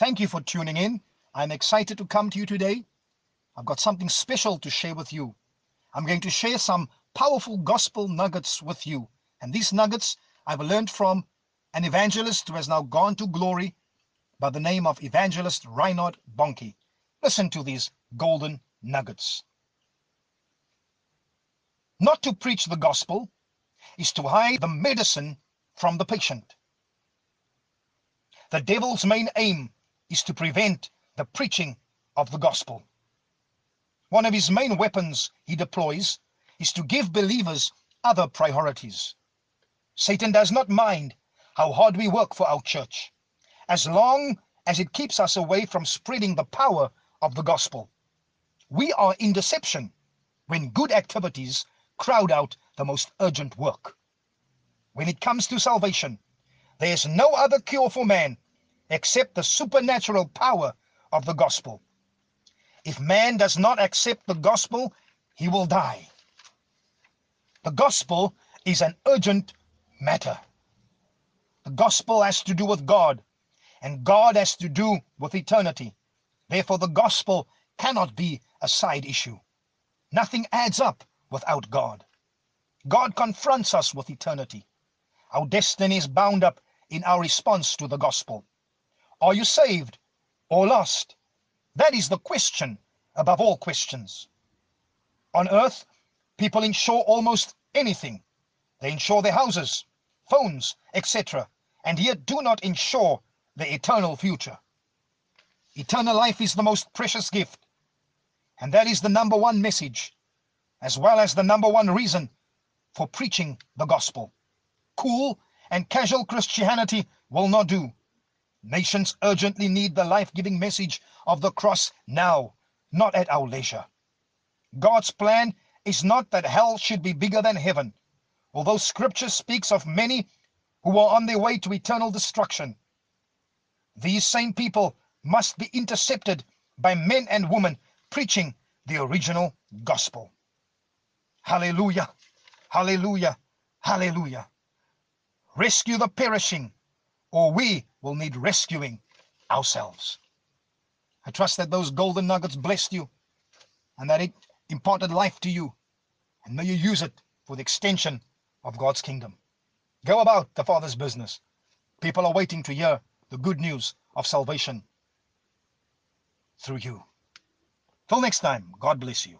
Thank you for tuning in. I'm excited to come to you today. I've got something special to share with you. I'm going to share some powerful gospel nuggets with you. And these nuggets I've learned from an evangelist who has now gone to glory by the name of Evangelist Reinhard Bonnke. Listen to these golden nuggets. Not to preach the gospel is to hide the medicine from the patient. The devil's main aim is to prevent the preaching of the gospel. One of his main weapons he deploys is to give believers other priorities. Satan does not mind how hard we work for our church, as long as it keeps us away from spreading the power of the gospel. We are in deception when good activities crowd out the most urgent work. When it comes to salvation, there is no other cure for man except the supernatural power of the gospel. If man does not accept the gospel, he will die. The gospel is an urgent matter. The gospel has to do with God, and God has to do with eternity. Therefore, the gospel cannot be a side issue. Nothing adds up without God. God confronts us with eternity. Our destiny is bound up in our response to the gospel. Are you saved or lost? That is the question above all questions. On earth, people insure almost anything. They insure their houses, phones, etc., and yet do not insure the eternal future. Eternal life is the most precious gift, and that is the number one message, as well as the number one reason for preaching the gospel. Cool and casual Christianity will not do. Nations urgently need the life-giving message of the cross now, not at our leisure. God's plan is not that hell should be bigger than heaven, although scripture speaks of many who are on their way to eternal destruction. These same people must be intercepted by men and women preaching the original gospel. Hallelujah, hallelujah, hallelujah. Rescue the perishing, or we will need rescuing ourselves. I trust that those golden nuggets blessed you and that it imparted life to you. And may you use it for the extension of God's kingdom. Go about the Father's business. People are waiting to hear the good news of salvation through you. Till next time, God bless you.